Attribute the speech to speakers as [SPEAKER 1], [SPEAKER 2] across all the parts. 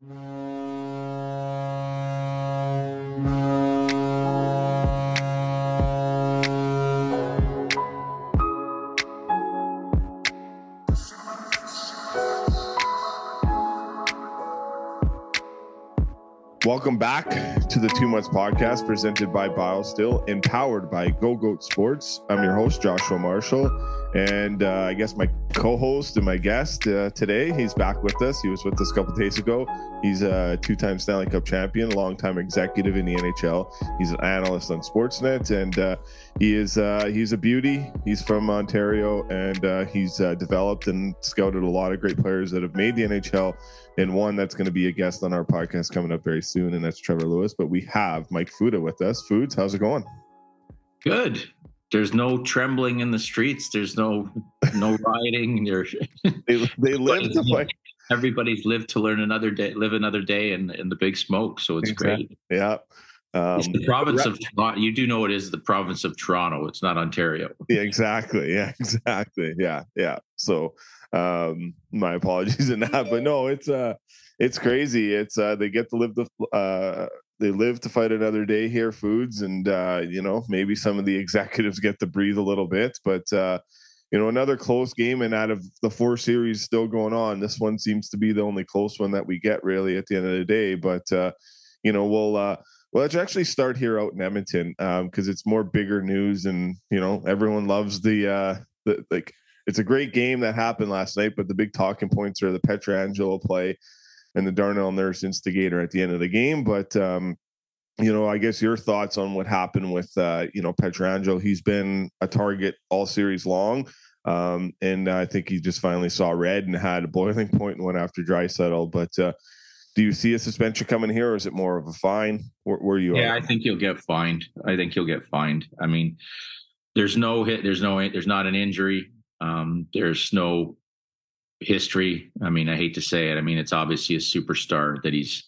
[SPEAKER 1] Welcome back to the Two Mutts Podcast presented by BioSteel, empowered by Go Goat Sports. I'm your host, Joshua Marshall. And uh, I guess my co-host and my guest uh, today, he's back with us. He was with us a couple days ago. He's a two-time Stanley Cup champion, long-time executive in the NHL. He's an analyst on Sportsnet, and uh, he is uh, he's a beauty. He's from Ontario, and uh, he's uh, developed and scouted a lot of great players that have made the NHL. And one that's going to be a guest on our podcast coming up very soon, and that's Trevor Lewis. But we have Mike Futa with us. Foods, how's it going?
[SPEAKER 2] Good there's no trembling in the streets. There's no no rioting.
[SPEAKER 1] they they live to fight.
[SPEAKER 2] Everybody's lived to learn another day, live another day in in the big smoke. So it's exactly.
[SPEAKER 1] great. Yeah.
[SPEAKER 2] Um, it's the province of Toronto. You do know it is the province of Toronto. It's not Ontario.
[SPEAKER 1] Yeah, exactly. Yeah, exactly. Yeah, yeah. So, um, my apologies in that, but no, it's uh, it's crazy. It's uh, they get to live the uh, they live to fight another day here foods and uh, you know maybe some of the executives get to breathe a little bit but uh, you know another close game and out of the four series still going on this one seems to be the only close one that we get really at the end of the day but uh, you know we'll uh, well, let's actually start here out in Edmonton because um, it's more bigger news, and you know everyone loves the uh, the like. It's a great game that happened last night, but the big talking points are the Pietrangelo play and the Darnell Nurse instigator at the end of the game. But um, you know, I guess your thoughts on what happened with uh, you know Pietrangelo. He's been a target all series long. Um, and I think he just finally saw red and had a boiling point and went after Draisaitl. But uh, do you see a suspension coming here, or is it more of a fine? Where, where you?
[SPEAKER 2] Yeah, I think he'll get fined. I think he'll get fined. I mean, there's no hit. There's no. There's not an injury. Um, there's no history. I mean, I hate to say it. I mean, it's obviously a superstar that he's.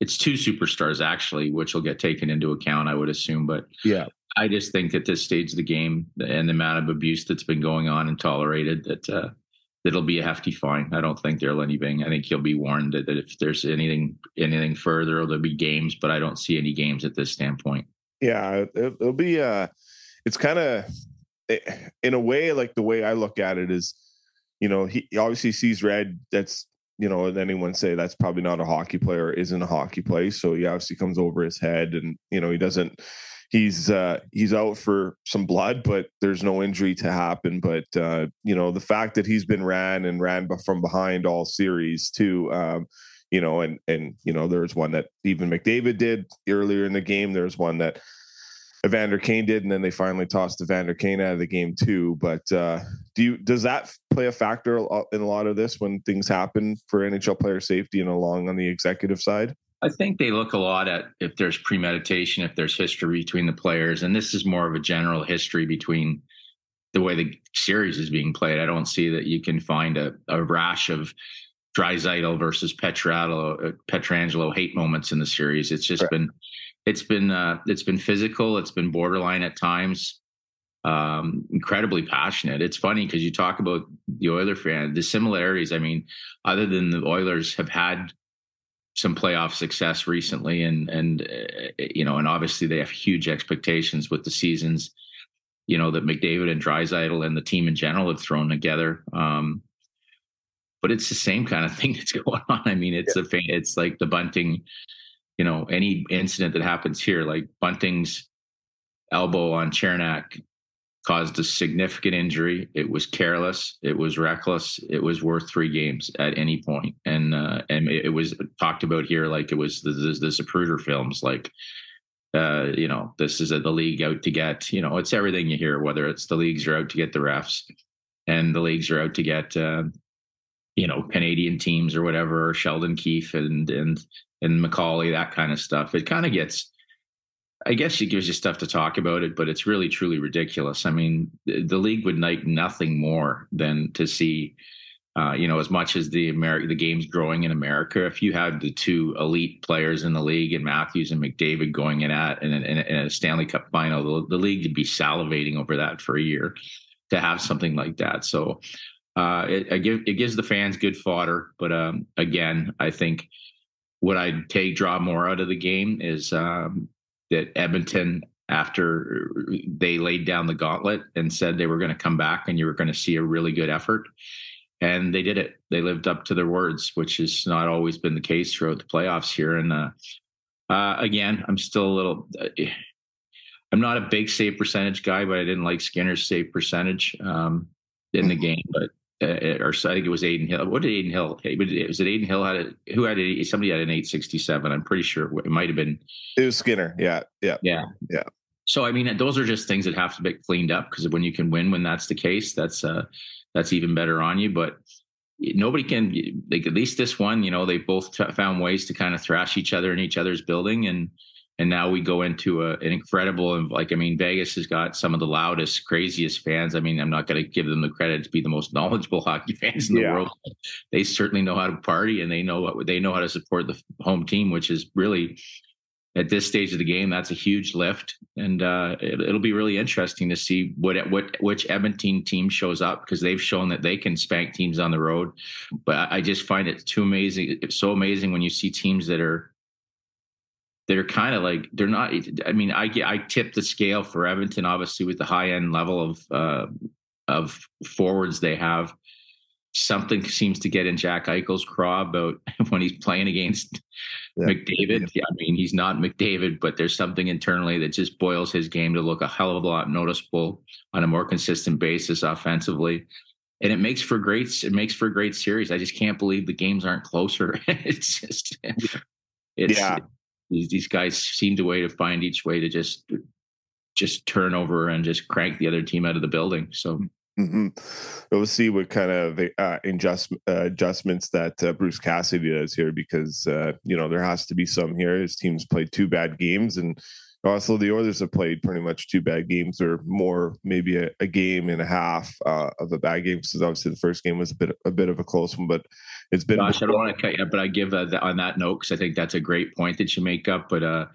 [SPEAKER 2] It's two superstars actually, which will get taken into account, I would assume. But
[SPEAKER 1] yeah,
[SPEAKER 2] I just think at this stage of the game and the amount of abuse that's been going on and tolerated, that uh, that'll be a hefty fine. I don't think there'll anything. I think he'll be warned that, that if there's anything anything further, there'll be games. But I don't see any games at this standpoint.
[SPEAKER 1] Yeah, it, will be. Uh, it's kind of eh, in a way like the way I look at it is you know, he obviously sees red. That's you know, and anyone say that's probably not a hockey player, isn't a hockey play. So he obviously comes over his head, and you know, he doesn't. He's uh he's out for some blood, but there's no injury to happen. But uh, you know, the fact that he's been ran and ran from behind all series too. Um, you know, and and you know, there's one that even McDavid did earlier in the game. There's one that Evander Kane did, and then they finally tossed Evander Kane out of the game too. But uh, do you does that play a factor in a lot of this when things happen for NHL player safety and along on the executive side?
[SPEAKER 2] I think they look a lot at if there's premeditation, if there's history between the players, and this is more of a general history between the way the series is being played. I don't see that you can find a, a rash of Draisaitl versus Petrangelo, uh, Pietrangelo hate moments in the series. It's just right. been it's been uh, it's been physical. It's been borderline at times. Um, incredibly passionate. It's funny because you talk about the Oiler fan, the similarities. I mean, other than the Oilers have had some playoff success recently, and and uh, you know, and obviously they have huge expectations with the seasons. You know that McDavid and Draisaitl and the team in general have thrown together. Um, but it's the same kind of thing that's going on. I mean, it's yeah. a it's like the bunting you know, any incident that happens here, like Bunting's elbow on Cernak caused a significant injury. It was careless. It was reckless. It was worth three games at any point. And uh, and it was talked about here like it was the, the, the Zapruder films, like uh, you know, this is a, the league out to get. You know, it's everything you hear. Whether it's the leagues are out to get the refs, and the leagues are out to get. Uh, you know, Canadian teams or whatever, Sheldon Keefe and and and McAuley, that kind of stuff. It kind of gets, I guess it gives you stuff to talk about it, but it's really truly ridiculous. I mean, the, the league would like nothing more than to see, uh, you know, as much as the America, the game's growing in America. If you had the two elite players in the league and Matthews and McDavid going in at in a Stanley Cup final, the, the league would be salivating over that for a year to have something like that. So uh, it, it gives the fans good fodder, but um, again, I think what I'd take draw more out of the game is um, that Edmonton, after they laid down the gauntlet and said they were going to come back and you were going to see a really good effort, and they did it. They lived up to their words, which has not always been the case throughout the playoffs here. And uh, uh, again, I'm still a little. Uh, I'm not a big save percentage guy, but I didn't like Skinner's save percentage um, in the game. But uh, or I think it was Adin Hill. What did Adin Hill? Was it Adin Hill had a, who had a, somebody had an 867? I'm pretty sure it might have been.
[SPEAKER 1] It was Skinner. Yeah, yeah,
[SPEAKER 2] yeah,
[SPEAKER 1] yeah.
[SPEAKER 2] So I mean, those are just things that have to be cleaned up because when you can win, when that's the case, that's uh that's even better on you. But nobody can like at least this one. You know, they both t- found ways to kind of thrash each other in each other's building and and now we go into a, an incredible and like i mean vegas has got some of the loudest craziest fans. I mean i'm not going to give them the credit to be the most knowledgeable hockey fans in the yeah. world they certainly know how to party and they know what they know how to support the home team which is really at this stage of the game that's a huge lift. And uh, it, will be really interesting to see what what which edmonton team shows up because they've shown that they can spank teams on the road. But I, I just find it too amazing it's so amazing when you see teams that are that are kind of like they're not. I mean, I I tip the scale for Edmonton, obviously with the high end level of uh, of forwards they have. Something seems to get in Jack Eichel's craw about when he's playing against yeah. McDavid. Yeah, I mean, he's not McDavid, but there's something internally that just boils his game to look a hell of a lot noticeable on a more consistent basis offensively and it makes for great it makes for a great series. I just can't believe the games aren't closer. it's just it's yeah these, these guys seemed a way to find each way to just just turn over and just crank the other team out of the building. So
[SPEAKER 1] mm-hmm. we'll see what kind of uh, adjust, uh, adjustments that uh, Bruce Cassidy does here, because uh, you know there has to be some here. His team's played two bad games, and also the Oilers have played pretty much two bad games, or more, maybe a, a game and a half uh, of a bad game. Because obviously the first game was a bit a bit of a close one, but it's been.
[SPEAKER 2] Gosh, I don't want to cut you, but I give uh, on that note because I think that's a great point that you make up. But uh,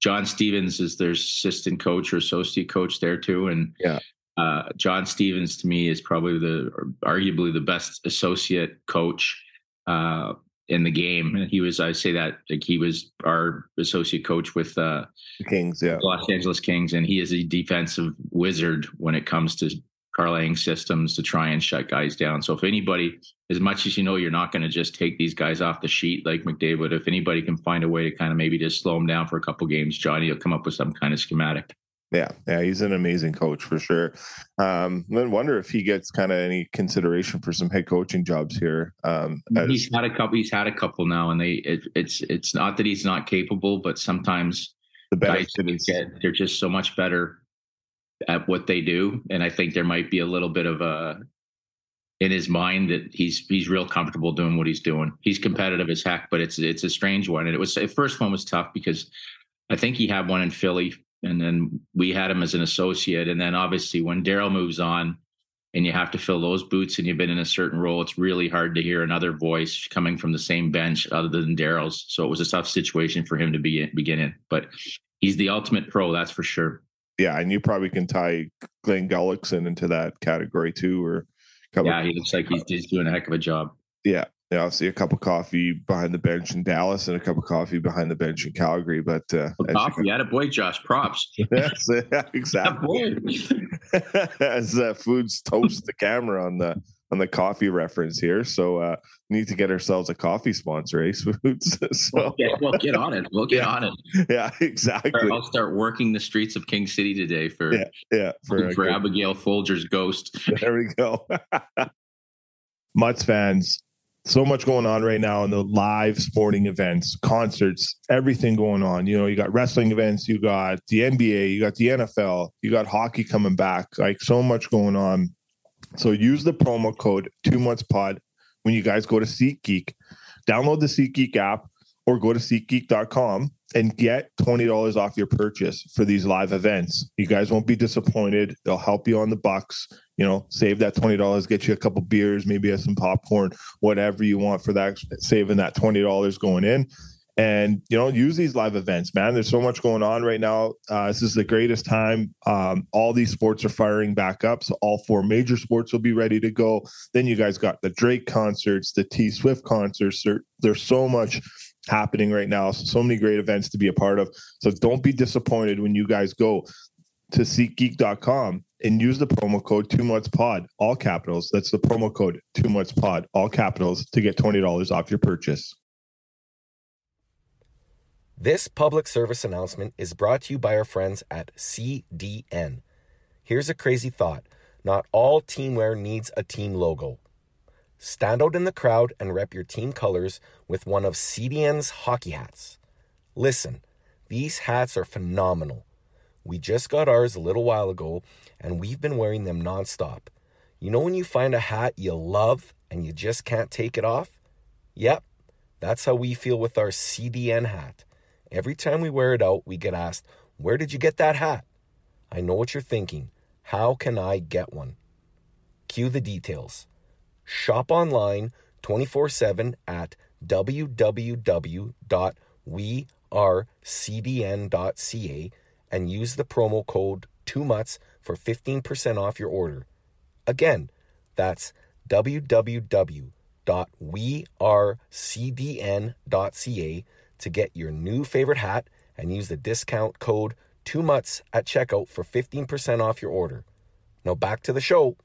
[SPEAKER 2] John Stevens is their assistant coach or associate coach there too, and
[SPEAKER 1] yeah.
[SPEAKER 2] Uh, John Stevens to me is probably the arguably the best associate coach uh, in the game. And he was, I say that like he was our associate coach with uh,
[SPEAKER 1] the Kings, yeah,
[SPEAKER 2] Los Angeles Kings, and he is a defensive wizard when it comes to parlaying systems to try and shut guys down. So if anybody, as much as you know, you're not going to just take these guys off the sheet like McDavid. If anybody can find a way to kind of maybe just slow them down for a couple games, Johnny will come up with some kind of schematic.
[SPEAKER 1] Yeah, yeah, he's an amazing coach for sure. Um, I wonder if he gets kind of any consideration for some head coaching jobs here. Um,
[SPEAKER 2] as... he's had a couple. He's had a couple now, and they it, it's it's not that he's not capable, but sometimes the guys is... get they're just so much better at what they do, and I think there might be a little bit of a in his mind that he's he's real comfortable doing what he's doing. He's competitive as heck, but it's it's a strange one, and it was the first one was tough because I think he had one in Philly and then we had him as an associate. And then obviously when Darryl moves on and you have to fill those boots and you've been in a certain role, it's really hard to hear another voice coming from the same bench other than Darryl's. So it was a tough situation for him to be begin in. But he's the ultimate pro, that's for sure.
[SPEAKER 1] Yeah, and you probably can tie Glen Gulutzan into that category too, or
[SPEAKER 2] yeah, he looks like he's, he's doing a heck of a job.
[SPEAKER 1] Yeah, yeah, I'll see a cup of coffee behind the bench in Dallas and a cup of coffee behind the bench in Calgary. But uh,
[SPEAKER 2] coffee, yeah, boy, Josh, props.
[SPEAKER 1] yes, yeah, exactly. as uh, foods toast the camera on the on the coffee reference here, so uh, we need to get ourselves a coffee sponsor, Ace Foods. so
[SPEAKER 2] we'll get, we'll get, on it. We'll get
[SPEAKER 1] yeah.
[SPEAKER 2] on it.
[SPEAKER 1] Yeah, exactly.
[SPEAKER 2] I'll start working the streets of King City today for
[SPEAKER 1] yeah, yeah
[SPEAKER 2] for, for Abigail Folger's ghost.
[SPEAKER 1] There we go. Mutts fans, so much going on right now in the live sporting events, concerts, everything going on. You know, you got wrestling events, you got the NBA, you got the NFL, you got hockey coming back, like so much going on. So use the promo code two mutts pod when you guys go to SeatGeek. Download the SeatGeek app or go to SeatGeek.com and get $20 off your purchase for these live events. You guys won't be disappointed. They'll help you on the bucks. You know, save that $20, get you a couple beers, maybe some popcorn, whatever you want for that, saving that $20 going in. And, you know, use these live events, man. There's so much going on right now. Uh, this is the greatest time. Um, all these sports are firing back up. So all four major sports will be ready to go. Then you guys got the Drake concerts, the T Swift concerts. There, there's so much happening right now. So, so many great events to be a part of. So don't be disappointed when you guys go to SeatGeek.com and use the promo code two mutts pod, all capitals. That's the promo code two mutts pod, all capitals to get $20 off your purchase.
[SPEAKER 3] This public service announcement is brought to you by our friends at CDN. Here's a crazy thought not all teamwear needs a team logo. Stand out in the crowd and rep your team colors with one of CDN's hockey hats. Listen, these hats are phenomenal. We just got ours a little while ago and we've been wearing them nonstop. You know when you find a hat you love and you just can't take it off? Yep, that's how we feel with our CDN hat. Every time we wear it out, we get asked, Where did you get that hat? I know what you're thinking. How can I get one? Cue the details. Shop online 24 7 at www.wearecdn.ca and use the promo code 2MUTS for 15% off your order. Again, that's www.wearecdn.ca to get your new favorite hat and use the discount code 2MUTS at checkout for 15% off your order. Now back to the show.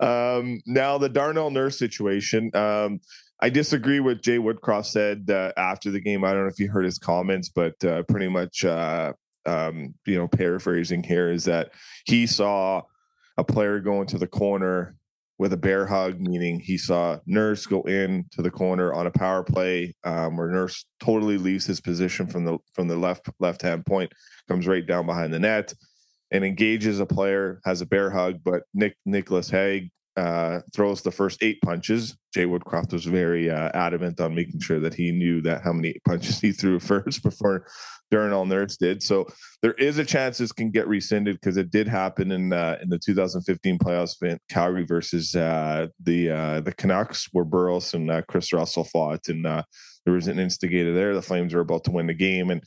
[SPEAKER 1] Um, now the Darnell Nurse situation. Um, I disagree with Jay Woodcroft said uh, after the game. I don't know if you heard his comments, but uh, pretty much, uh, um, you know, paraphrasing here is that he saw a player go into the corner with a bear hug, meaning he saw Nurse go in to the corner on a power play um, where Nurse totally leaves his position from the from the left left hand point, comes right down behind the net, and engages a player, has a bear hug. But Nick Nicolas Hague uh, throws the first eight punches. Jay Woodcroft was very uh, adamant on making sure that he knew that how many punches he threw first before Darnell Nurse did. So there is a chance this can get rescinded because it did happen in uh, in the 2015 playoffs event, Calgary versus uh, the uh, the Canucks, where Burrows and uh, Kris Russell fought, and there was an instigator there. The Flames were about to win the game, and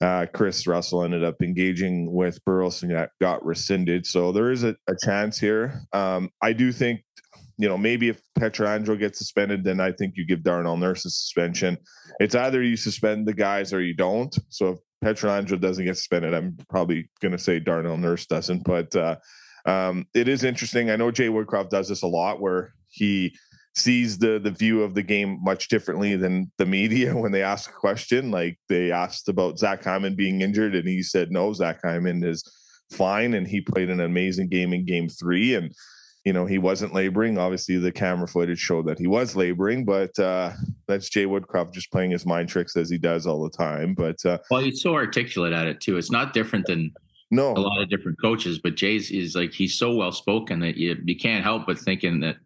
[SPEAKER 1] uh, Kris Russell ended up engaging with Burleson and got, rescinded. So there is a, a chance here. Um, I do think you know, maybe if Pietrangelo gets suspended, then I think you give Darnell Nurse a suspension. It's either you suspend the guys or you don't. So if Pietrangelo doesn't get suspended, I'm probably going to say Darnell Nurse doesn't. But uh, um, it is interesting. I know Jay Woodcroft does this a lot, where he sees the the view of the game much differently than the media when they ask a question. Like they asked about Zach Hyman being injured, and he said no, Zach Hyman is fine, and he played an amazing game in Game Three, and you know he wasn't laboring. Obviously the camera footage showed that he was laboring but uh that's jay woodcroft just playing his mind tricks as he does all the time. But uh
[SPEAKER 2] well he's so articulate at it too. It's not different than
[SPEAKER 1] no.
[SPEAKER 2] a lot of different coaches but jay's is like he's so well spoken that you, you can't help but thinking that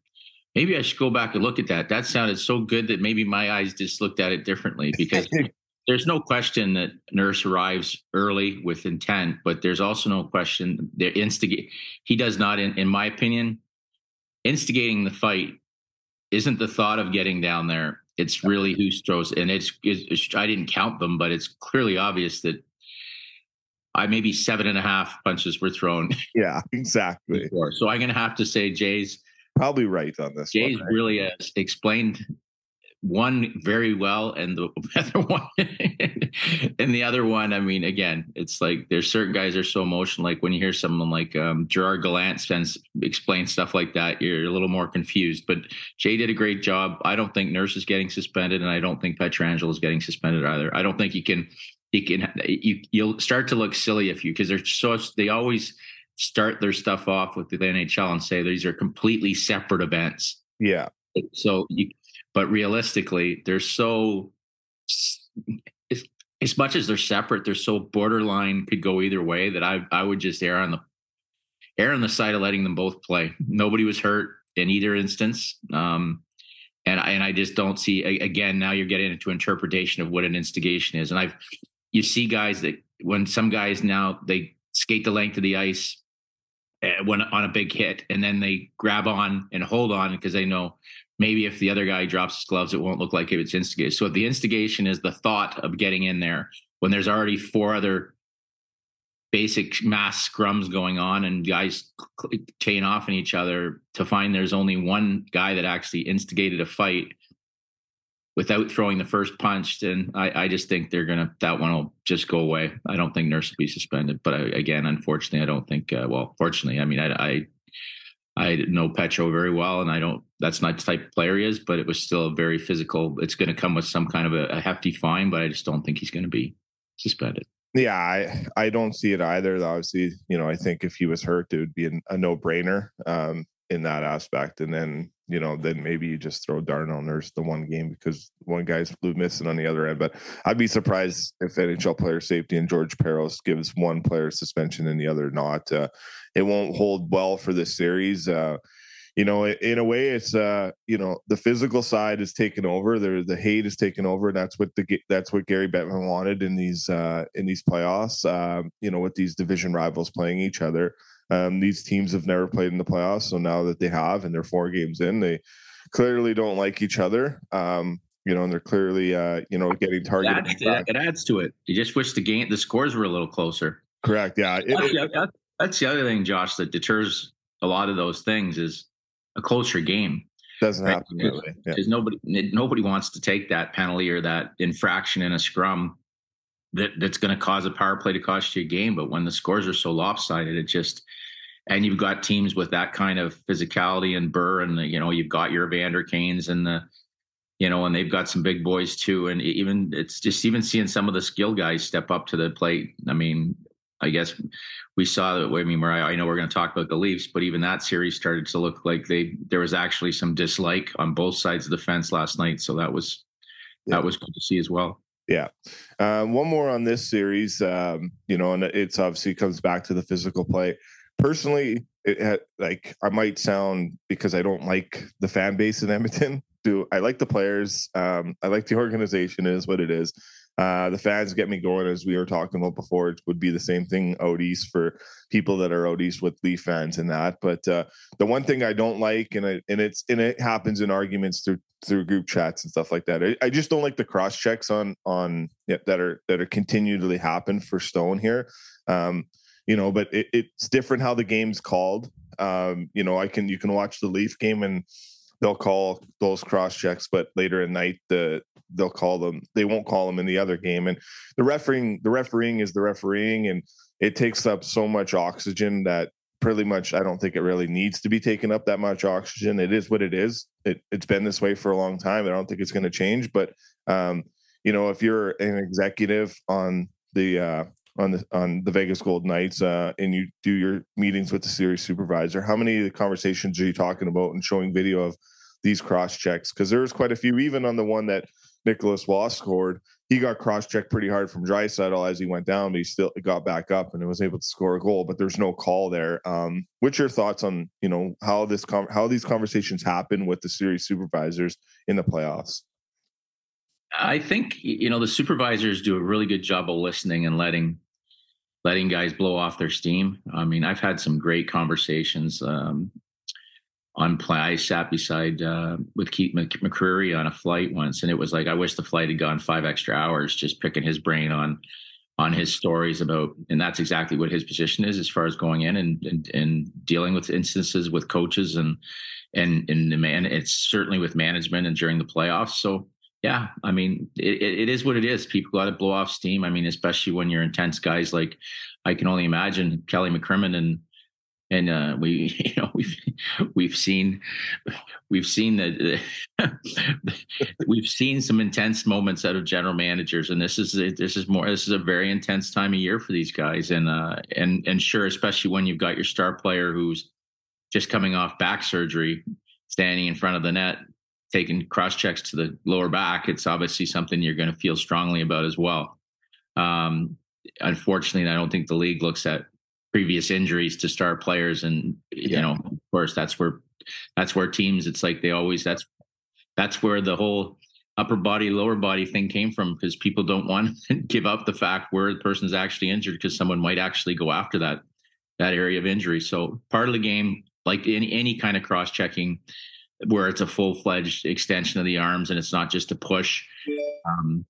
[SPEAKER 2] maybe i should go back and look at that that sounded so good that maybe my eyes just looked at it differently because there's no question that nurse arrives early with intent but there's also no question that instigate he does not in, in my opinion instigating the fight isn't the thought of getting down there. It's really who throws, and it's, it's, I didn't count them, but it's clearly obvious that I maybe seven and a half punches were thrown.
[SPEAKER 1] Yeah, exactly.
[SPEAKER 2] Before. So I'm going to have to say Jay's
[SPEAKER 1] probably right on this.
[SPEAKER 2] Jay's
[SPEAKER 1] one, right?
[SPEAKER 2] really has explained one very well and the other one and the other one i mean again it's like there's certain guys are so emotional like when you hear someone like um, gerard gallant spends explain stuff like that you're a little more confused but jay did a great job i don't think nurse is getting suspended and i don't think pietrangelo is getting suspended either i don't think you can you can you, you'll start to look silly if you because they're so they always start their stuff off with the nhl and say these are completely separate events
[SPEAKER 1] yeah
[SPEAKER 2] so you but realistically, they're so as, as much as they're separate, they're so borderline could go either way that I I would just err on the err on the side of letting them both play. Nobody was hurt in either instance. Um, and and I just don't see again. Now you're getting into interpretation of what an instigation is, and I've you see guys that when some guys now they skate the length of the ice Eh, when on a big hit, and then they grab on and hold on because they know maybe if the other guy drops his gloves, it won't look like it's instigated. So the instigation is the thought of getting in there when there's already four other basic mass scrums going on and guys chain off in each other to find there's only one guy that actually instigated a fight without throwing the first punch, then I, I just think they're gonna that one will just go away. I don't think Nurse will be suspended, but I, again, unfortunately, I don't think. Uh, well, fortunately, I mean, I, I I know Petro very well, and I don't. That's not the type of player he is, but it was still a very physical. It's going to come with some kind of a, a hefty fine, but I just don't think he's going to be suspended.
[SPEAKER 1] Yeah, I I don't see it either. Obviously, you know, I think if he was hurt, it would be a, no brainer um, in that aspect. And then you know, then maybe you just throw Darnell Nurse the one game because one guy's blue missing on the other end. But I'd be surprised if NHL player safety and George Parros gives one player suspension and the other not. Uh, it won't hold well for this series. Uh, you know, in a way, it's uh, you know, the physical side is taken over. There, the hate is taken over, and that's what the that's what Gary Bettman wanted in these uh, in these playoffs. Uh, you know, with these division rivals playing each other. Um, these teams have never played in the playoffs, so now that they have, and they're four games in, they clearly don't like each other. Um, you know, and they're clearly, uh, you know, getting targeted.
[SPEAKER 2] It adds, it adds, to it. You just wish the game, the scores were a little closer.
[SPEAKER 1] Correct. Yeah. It,
[SPEAKER 2] that's, the other thing, Josh, that deters a lot of those things is a closer game.
[SPEAKER 1] Doesn't right? happen
[SPEAKER 2] because yeah. nobody nobody wants to take that penalty or that infraction in a scrum that that's going to cause a power play to cost you a game. But when the scores are so lopsided, it just and you've got teams with that kind of physicality and burr, and the, you know you've got your Evander Kanes and the you know, and they've got some big boys too. And even it's just even seeing some of the skill guys step up to the plate. I mean, I guess we saw that. I mean, where I, I know we're going to talk about the Leafs, but even that series started to look like they there was actually some dislike on both sides of the fence last night. So that was yeah. that was good to see as well.
[SPEAKER 1] Yeah. Um, one more on this series, um, you know, and it's obviously comes back to the physical play. Personally, it had, like I might sound because I don't like the fan base in Edmonton. Do I like the players? Um, I like the organization. Is what it is. Uh, the fans get me going, as we were talking about before. It would be the same thing out east for people that are out east with Leaf fans and that. But uh, the one thing I don't like, and I, and it's and it happens in arguments through through group chats and stuff like that. I, I just don't like the cross checks on on yeah, that are that are continually happen for Stone here. Um, you know, but it, it's different how the game's called. Um, you know, I can you can watch the Leaf game and they'll call those cross checks, but later at night the they'll call them. They won't call them in the other game. And the refereeing, the refereeing is the refereeing, and it takes up so much oxygen that pretty much I don't think it really needs to be taken up that much oxygen. It is what it is. It it's been this way for a long time. I don't think it's going to change. But um, you know, if you're an executive on the uh, on the on the Vegas Gold Knights, uh, and you do your meetings with the series supervisor, how many conversations are you talking about and showing video of these cross checks? Because there's quite a few, even on the one that Nicholas Waugh scored. He got cross checked pretty hard from Draisaitl as he went down, but he still got back up and was able to score a goal. But there's no call there. Um, what's your thoughts on you know how this com- how these conversations happen with the series supervisors in the playoffs?
[SPEAKER 2] I think you know the supervisors do a really good job of listening and letting letting guys blow off their steam. I mean, I've had some great conversations um, on play. I sat beside uh, with Keith McCreary on a flight once, and it was like I wish the flight had gone five extra hours, just picking his brain on on his stories about, and that's exactly what his position is as far as going in and and, and dealing with instances with coaches and and and the man. It's certainly with management and during the playoffs. So yeah, I mean, it, it is what it is. People got to blow off steam. I mean, especially when you're intense guys like I can only imagine Kelly McCrimmon and and uh, we you know we've we've seen we've seen that we've seen some intense moments out of general managers and this is this is more this is a very intense time of year for these guys and uh and and sure especially when you've got your star player who's just coming off back surgery standing in front of the net taking cross checks to the lower back, it's obviously something you're going to feel strongly about as well. Um, unfortunately, I don't think the league looks at previous injuries to star players, and yeah. you know, of course, that's where that's where teams. It's like they always that's that's where the whole upper body lower body thing came from because people don't want to give up the fact where the person's actually injured because someone might actually go after that that area of injury. So part of the game, like any any kind of cross checking, where it's a full fledged extension of the arms and it's not just a push. Um,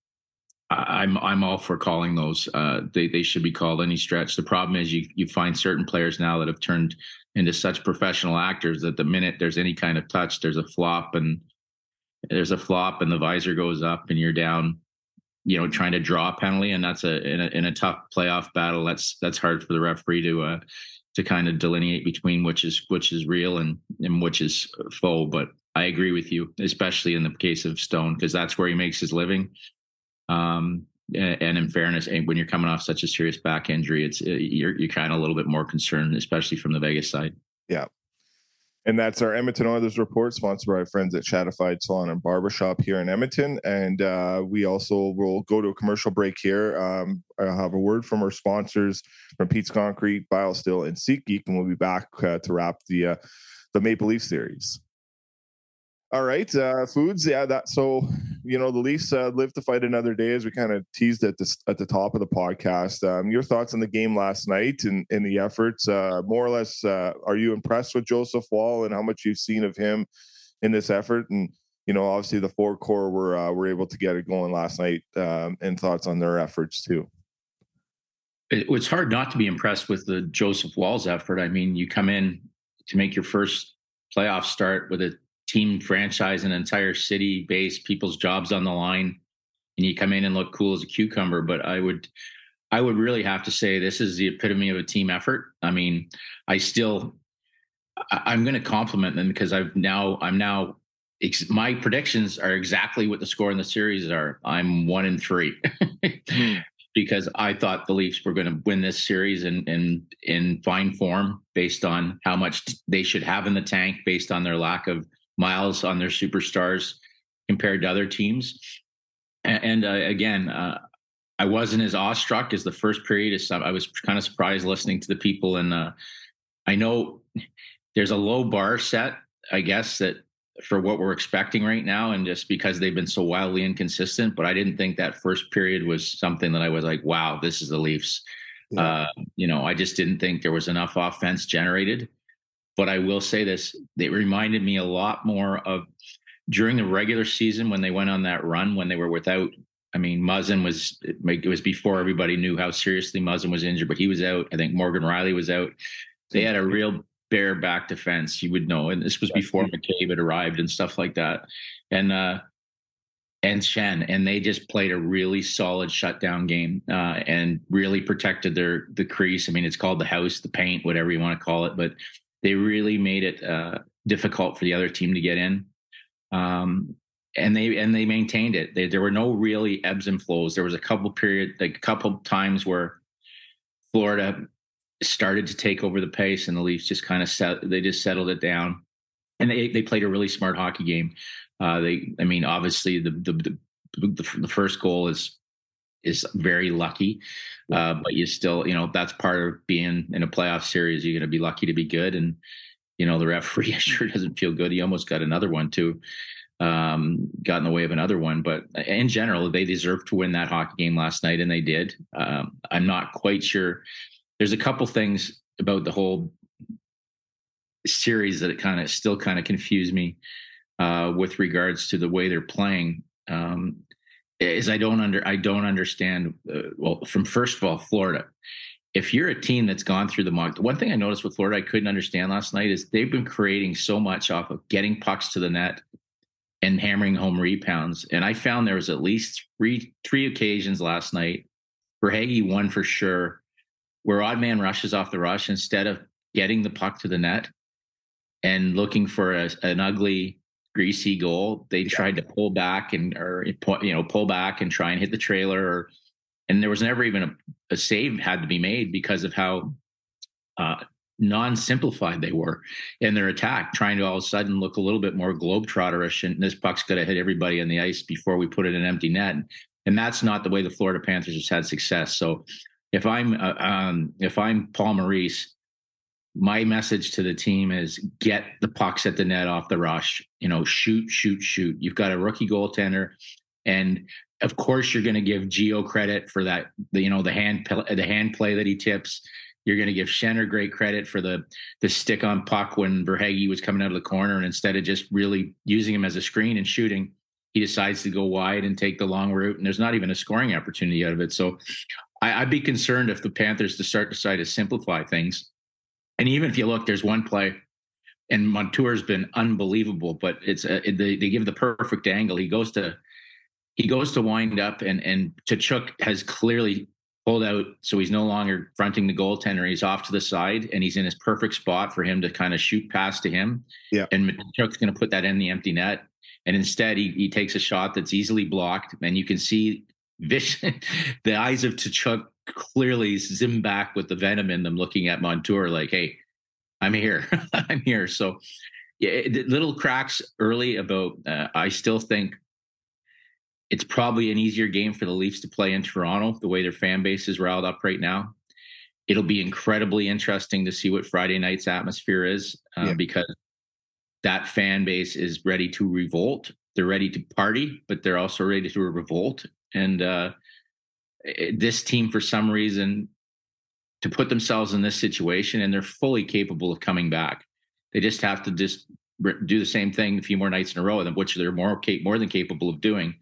[SPEAKER 2] I'm I'm all for calling those. Uh, they they should be called any stretch. The problem is you you find certain players now that have turned into such professional actors that the minute there's any kind of touch, there's a flop and there's a flop and the visor goes up and you're down, you know, trying to draw a penalty, and that's a in a, in a tough playoff battle. That's that's hard for the referee to uh, to kind of delineate between which is which is real and and which is faux. But I agree with you, especially in the case of Stone, because that's where he makes his living. Um, and in fairness, when you're coming off such a serious back injury, it's you're you're kind of a little bit more concerned, especially from the Vegas side.
[SPEAKER 1] Yeah, and that's our Edmonton Oilers report, sponsored by our friends at Shadified Salon and Barbershop here in Edmonton. And uh, we also will go to a commercial break here. Um, I'll have a word from our sponsors from Pete's Concrete, BioSteel, and SeatGeek, and we'll be back uh, to wrap the uh, the Maple Leaf series. All right, uh, foods. Yeah, that. So, you know, the Leafs uh, live to fight another day, as we kind of teased at the at the top of the podcast. Um, your thoughts on the game last night and, and the efforts? Uh, more or less, uh, are you impressed with Joseph Woll and how much you've seen of him in this effort? And you know, obviously, the four core were uh, were able to get it going last night. Um, and thoughts on their efforts too.
[SPEAKER 2] It, it's hard not to be impressed with the Joseph Woll's effort. I mean, you come in to make your first playoff start with a team franchise an entire city base people's jobs on the line and you come in and look cool as a cucumber. But i would i would really have to say this is the epitome of a team effort. I mean i still I, am going to compliment them because i've now i'm now my predictions are exactly what the score in the series are. I'm one in three hmm. because i thought the leafs were going to win this series in in in fine form based on how much they should have in the tank based on their lack of miles on their superstars compared to other teams. And, and uh, again, uh, I wasn't as awestruck as the first period. As I was kind of surprised listening to the people, and uh, I know there's a low bar set, I guess that for what we're expecting right now, and just because they've been so wildly inconsistent. But I didn't think that first period was something that I was like, "Wow, this is the Leafs." Yeah. Uh, you know, I just didn't think there was enough offense generated. But I will say this: it reminded me a lot more of during the regular season when they went on that run when they were without. I mean, Muzzin was it was before everybody knew how seriously Muzzin was injured, but he was out. I think Morgan Rielly was out. They had a real bare back defense. You would know, and this was before McCabe had arrived and stuff like that. And uh, and Schenn, and they just played a really solid shutdown game uh, and really protected their the crease. I mean, it's called the house, the paint, whatever you want to call it, but they really made it uh, difficult for the other team to get in. Um, and they and they maintained it. They, there were no really ebbs and flows. There was a couple period, like a couple times where Florida started to take over the pace, and the Leafs just kind of set. They just settled it down, and they they played a really smart hockey game. Uh, they, I mean, obviously the the the, the, the first goal is is very lucky. Uh, but you still, you know, that's part of being in a playoff series. You're going to be lucky to be good. And, you know, the referee sure doesn't feel good. He almost got another one too, um, got in the way of another one. But in general, they deserved to win that hockey game last night, and they did. Um, I'm not quite sure. There's a couple things about the whole series that it kind of still kind of confuse me uh, with regards to the way they're playing. Um, is I don't under I don't understand. Uh, well, from first of all, Florida. If you're a team that's gone through the muck, one thing I noticed with Florida I couldn't understand last night is they've been creating so much off of getting pucks to the net and hammering home rebounds. And I found there was at least three three occasions last night. Verhaeghe one for sure, where odd man rushes off the rush instead of getting the puck to the net and looking for a, an ugly greasy goal. They yeah. tried to pull back and or you know pull back and try and hit the trailer, or, and there was never even a, a save had to be made because of how uh, non-simplified they were in their attack, trying to all of a sudden look a little bit more globetrotterish. And this puck's going to hit everybody on the ice before we put it in an empty net, and that's not the way the Florida Panthers has had success. So if I'm uh, um, if I'm Paul Maurice my message to the team is get the pucks at the net off the rush. You know, shoot, shoot, shoot. You've got a rookie goaltender, and of course you're going to give Geo credit for that. The, you know, the hand the hand play that he tips. You're going to give Schenner great credit for the the stick on puck when Verhaeghe was coming out of the corner, and instead of just really using him as a screen and shooting, he decides to go wide and take the long route, and there's not even a scoring opportunity out of it. So, I, would be concerned if the Panthers to start decide to simplify things and even if you look, there's one play and Montour's been unbelievable. But it's uh, a, they, they give the perfect angle. He goes to he goes to wind up, and and Tkachuk has clearly pulled out, so he's no longer fronting the goaltender. He's off to the side, and he's in his perfect spot for him to kind of shoot past to him.
[SPEAKER 1] Yeah,
[SPEAKER 2] and Tkachuk's going to put that in the empty net, and instead he he takes a shot that's easily blocked, and you can see vision the eyes of Tkachuk clearly zoom back with the venom in them, looking at Montour like, "Hey, I'm here, I'm here." So, yeah, little cracks early about. Uh, I still think it's probably an easier game for the Leafs to play in Toronto, the way their fan base is riled up right now. It'll be incredibly interesting to see what Friday night's atmosphere is uh, yeah. because that fan base is ready to revolt. They're ready to party, but they're also ready to revolt. And uh, Eh, this team, for some reason, to put themselves in this situation, and they're fully capable of coming back. They just have to just do the same thing a few more nights in a row, which they're more more than capable of doing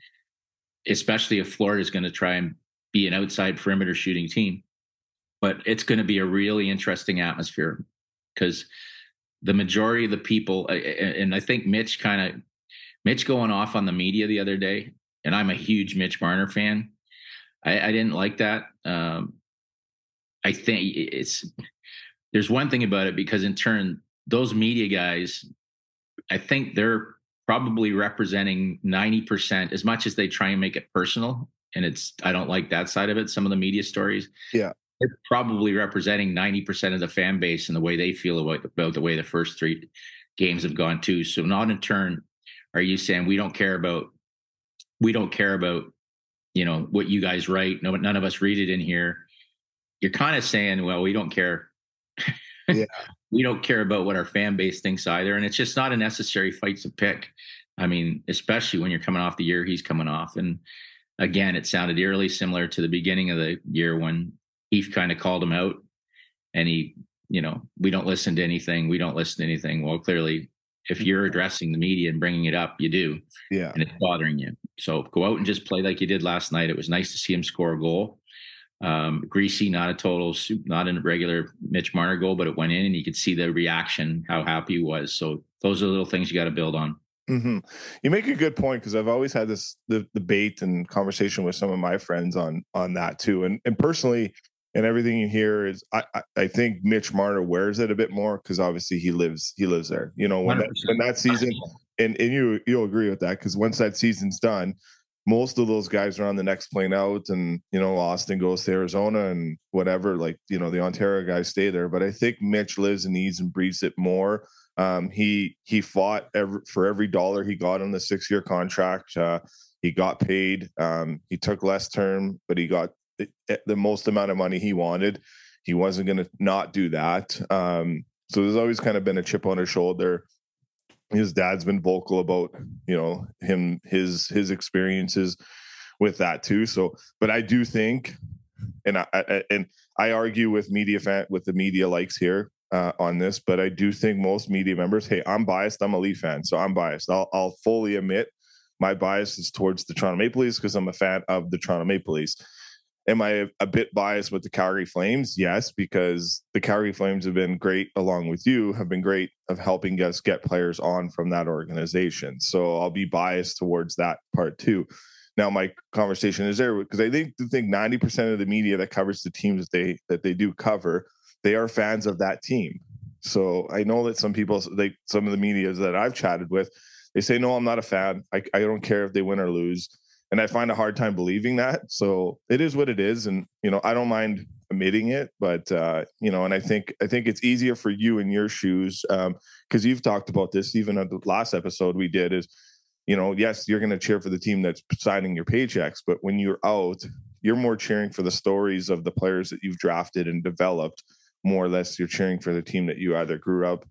[SPEAKER 2] especially if Florida is going to try and be an outside perimeter shooting team. But it's going to be a really interesting atmosphere because the majority of the people, and I think Mitch kind of, Mitch going off on the media the other day, and I'm a huge Mitch Marner fan. I, I didn't like that. Um, I think it's there's one thing about it because in turn those media guys, I think they're probably representing 90% as much as they try and make it personal and it's i don't like that side of it some of the media stories
[SPEAKER 1] yeah
[SPEAKER 2] they're probably representing 90% of the fan base and the way they feel about, about the way the first three games have gone too so not in turn are you saying we don't care about we don't care about you know what you guys write no none of us read it in here you're kind of saying well we don't care
[SPEAKER 1] yeah
[SPEAKER 2] we don't care about what our fan base thinks either. And it's just not a necessary fight to pick. I mean, especially when you're coming off the year he's coming off. And again, it sounded eerily similar to the beginning of the year when Heath kind of called him out and he, you know, we don't listen to anything. We don't listen to anything. Well, clearly, if you're mm-hmm. addressing the media and bringing it up, you do.
[SPEAKER 1] Yeah.
[SPEAKER 2] And it's bothering you. So go out and just play like you did last night. It was nice to see him score a goal. Um, greasy, not a total, not a regular Mitch Marner goal, but it went in, and you could see the reaction, how happy he was. So those are little things you got to build on.
[SPEAKER 1] Mm-hmm. You make a good point because I've always had this the debate and conversation with some of my friends on on that too, and and personally, and everything you hear is I I, I think Mitch Marner wears it a bit more because obviously he lives he lives there. You know when that, when that season, and and you you'll agree with that because once that season's done, most of those guys are on the next plane out and you know austin goes to arizona and whatever like you know the ontario guys stay there but i think mitch lives and eats and breathes it more. Um, he he fought every, for every dollar he got on the six year contract uh, he got paid um, he took less term but he got the, the, most amount of money he wanted. He wasn't going to not do that. Um, so there's always kind of been a chip on his shoulder his dad's been vocal about you know him his his experiences with that too. So but i do think and i, I and i argue with media fan with the media likes here uh, on this but i do think most media members hey i'm biased i'm a leaf fan so i'm biased. I'll, I'll fully admit my bias is towards the toronto maple leafs because i'm a fan of the toronto maple leafs Am I a bit biased with the Calgary Flames? Yes, because the Calgary Flames have been great, along with you, have been great of helping us get players on from that organization. So I'll be biased towards that part too. Now my conversation is there because I think I think ninety percent of the media that covers the teams that they that they do cover, they are fans of that team. So I know that some people, like some of the media that I've chatted with, they say, "No, I'm not a fan. I, I don't care if they win or lose." And I find a hard time believing that. So it is what it is, and you know I don't mind admitting it, but uh, you know, and I think I think it's easier for you in your shoes because um, you've talked about this even at the last episode we did is you know yes you're going to cheer for the team that's signing your paychecks, but when you're out, you're more cheering for the stories of the players that you've drafted and developed. More or less, you're cheering for the team that you either grew up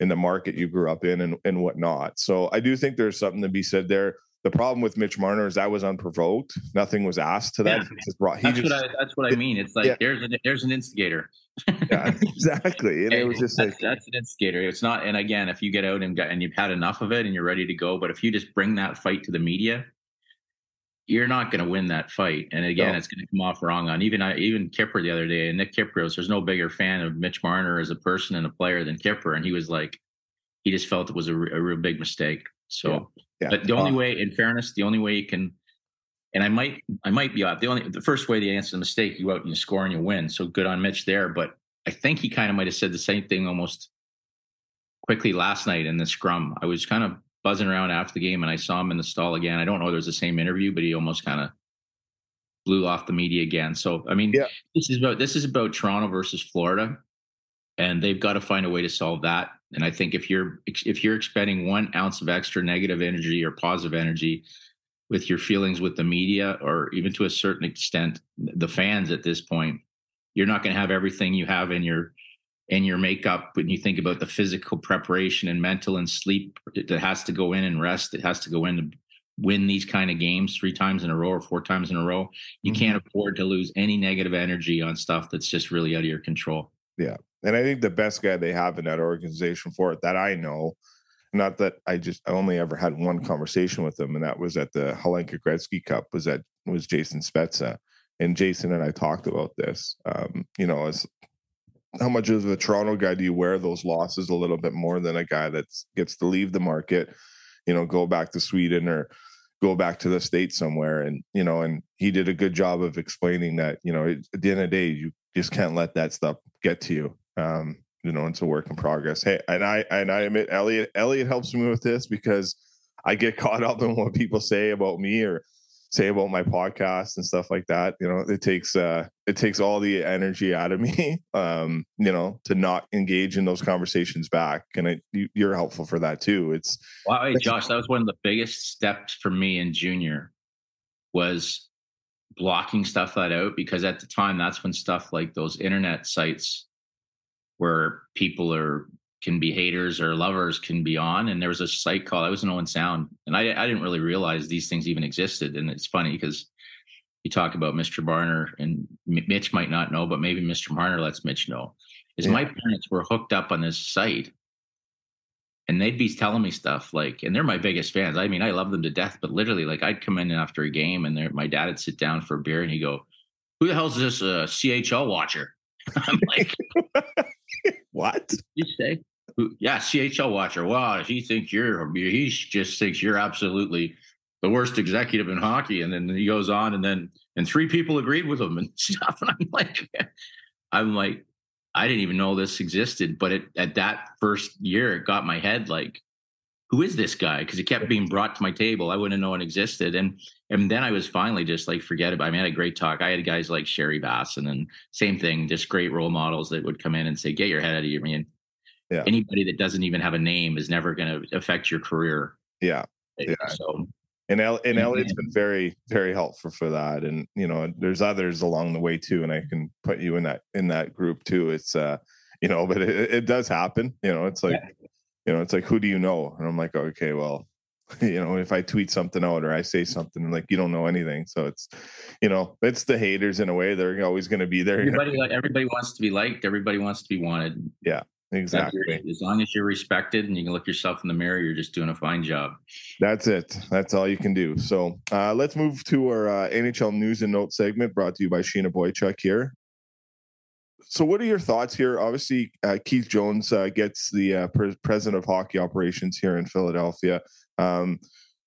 [SPEAKER 1] in the market you grew up in and, and whatnot. So I do think there's something to be said there the problem with Mitch Marner is that was unprovoked. Nothing was asked to that.
[SPEAKER 2] Yeah. Just brought, that's, just, what I, that's what I mean. It's like yeah. there's a, there's an instigator.
[SPEAKER 1] yeah, exactly. And it was just
[SPEAKER 2] that's,
[SPEAKER 1] like
[SPEAKER 2] that's an instigator. It's not. And again, if you get out and and you've had enough of it and you're ready to go, but if you just bring that fight to the media, you're not going to win that fight. And again, no. it's going to come off wrong on even even Kipper the other day. And Nick Kypreos, there's no bigger fan of Mitch Marner as a person and a player than Kipper, and he was like he just felt it was a, a real big mistake. So,
[SPEAKER 1] yeah. Yeah.
[SPEAKER 2] but the only way, in fairness, the only way you can, and I might, I might be off. The only, the first way to answer the mistake, you out and you score and you win. So good on Mitch there. But I think he kind of might have said the same thing almost quickly last night in the scrum. I was kind of buzzing around after the game and I saw him in the stall again. I don't know if it was the same interview, but he almost kind of blew off the media again. So I mean, yeah. this is about this is about Toronto versus Florida, and they've got to find a way to solve that. And I think if you're if you're expending one ounce of extra negative energy or positive energy with your feelings with the media, or even to a certain extent the fans at this point, you're not going to have everything you have in your in your makeup when you think about the physical preparation and mental and sleep that has to go in and rest it has to go in to win these kind of games three times in a row or four times in a row. You mm-hmm. can't afford to lose any negative energy on stuff that's just really out of your control.
[SPEAKER 1] Yeah and i think the best guy they have in that organization for it that i know not that i just i only ever had one conversation with him and that was at the Hlinka Gretzky Cup was that was Jason Spezza. And Jason and I talked about this um, you know as how much of a Toronto guy do you wear those losses a little bit more than a guy that gets to leave the market, you know, go back to Sweden or go back to the state somewhere? And you know and he did a good job of explaining that you know at the end of the day you just can't let that stuff get to you um you know it's a work in progress. Hey and i and i admit elliot elliot helps me with this because i get caught up in what people say about me or say about my podcast and stuff like that you know it takes uh it takes all the energy out of me um you know to not engage in those conversations back and it, you, are helpful for that too. It's
[SPEAKER 2] wow hey, josh that was one of the biggest steps for me in junior was blocking stuff that out because at the time that's when stuff like those internet sites where people are can be haters or lovers can be on. And there was a site called I was in Owen Sound, and I I didn't really realize these things even existed. And it's funny because you talk about Mr. Marner, and Mitch might not know, but maybe Mr. Marner lets Mitch know. Is yeah. my parents were hooked up on this site, and they'd be telling me stuff like, and they're my biggest fans. I mean, I love them to death, but literally, like, I'd come in after a game, and my dad would sit down for a beer, and he'd go, "Who the hell's this uh, CHL watcher?" I'm like,
[SPEAKER 1] "What
[SPEAKER 2] you say?" yeah, CHL watcher. Wow, he thinks you're he just thinks you're absolutely the worst executive in hockey. And then he goes on, and then and three people agreed with him and stuff. And I'm like, I'm like, I didn't even know this existed. But it, at that first year, it got my head like, who is this guy? Because it kept being brought to my table. I wouldn't know it existed. And and then I was finally just like, forget it. I mean, I had a great talk. I had guys like Sherry Bassin, and then same thing, just great role models that would come in and say, get your head out of your man yeah. anybody that doesn't even have a name is never going to affect your career.
[SPEAKER 1] Yeah. Yeah. So, and El- and Elliot's been very very helpful for that, and you know, there's others along the way too, and I can put you in that in that group too. It's uh, you know, but it, it does happen. You know, it's like, yeah. you know, it's like who do you know? And I'm like, okay, well, you know, if I tweet something out or I say something like you don't know anything, so it's, you know, it's the haters in a way. They're always going to be there.
[SPEAKER 2] Everybody, everybody wants to be liked. Everybody wants to be wanted.
[SPEAKER 1] Yeah, Exactly.
[SPEAKER 2] As long as you're respected and you can look yourself in the mirror, you're just doing a fine job.
[SPEAKER 1] That's it. That's all you can do. So uh, let's move to our uh, NHL news and notes segment brought to you by Sheena Boychuk here. So, what are your thoughts here? Obviously, uh, Keith Jones uh, gets the uh, pre- president of hockey operations here in Philadelphia. Um,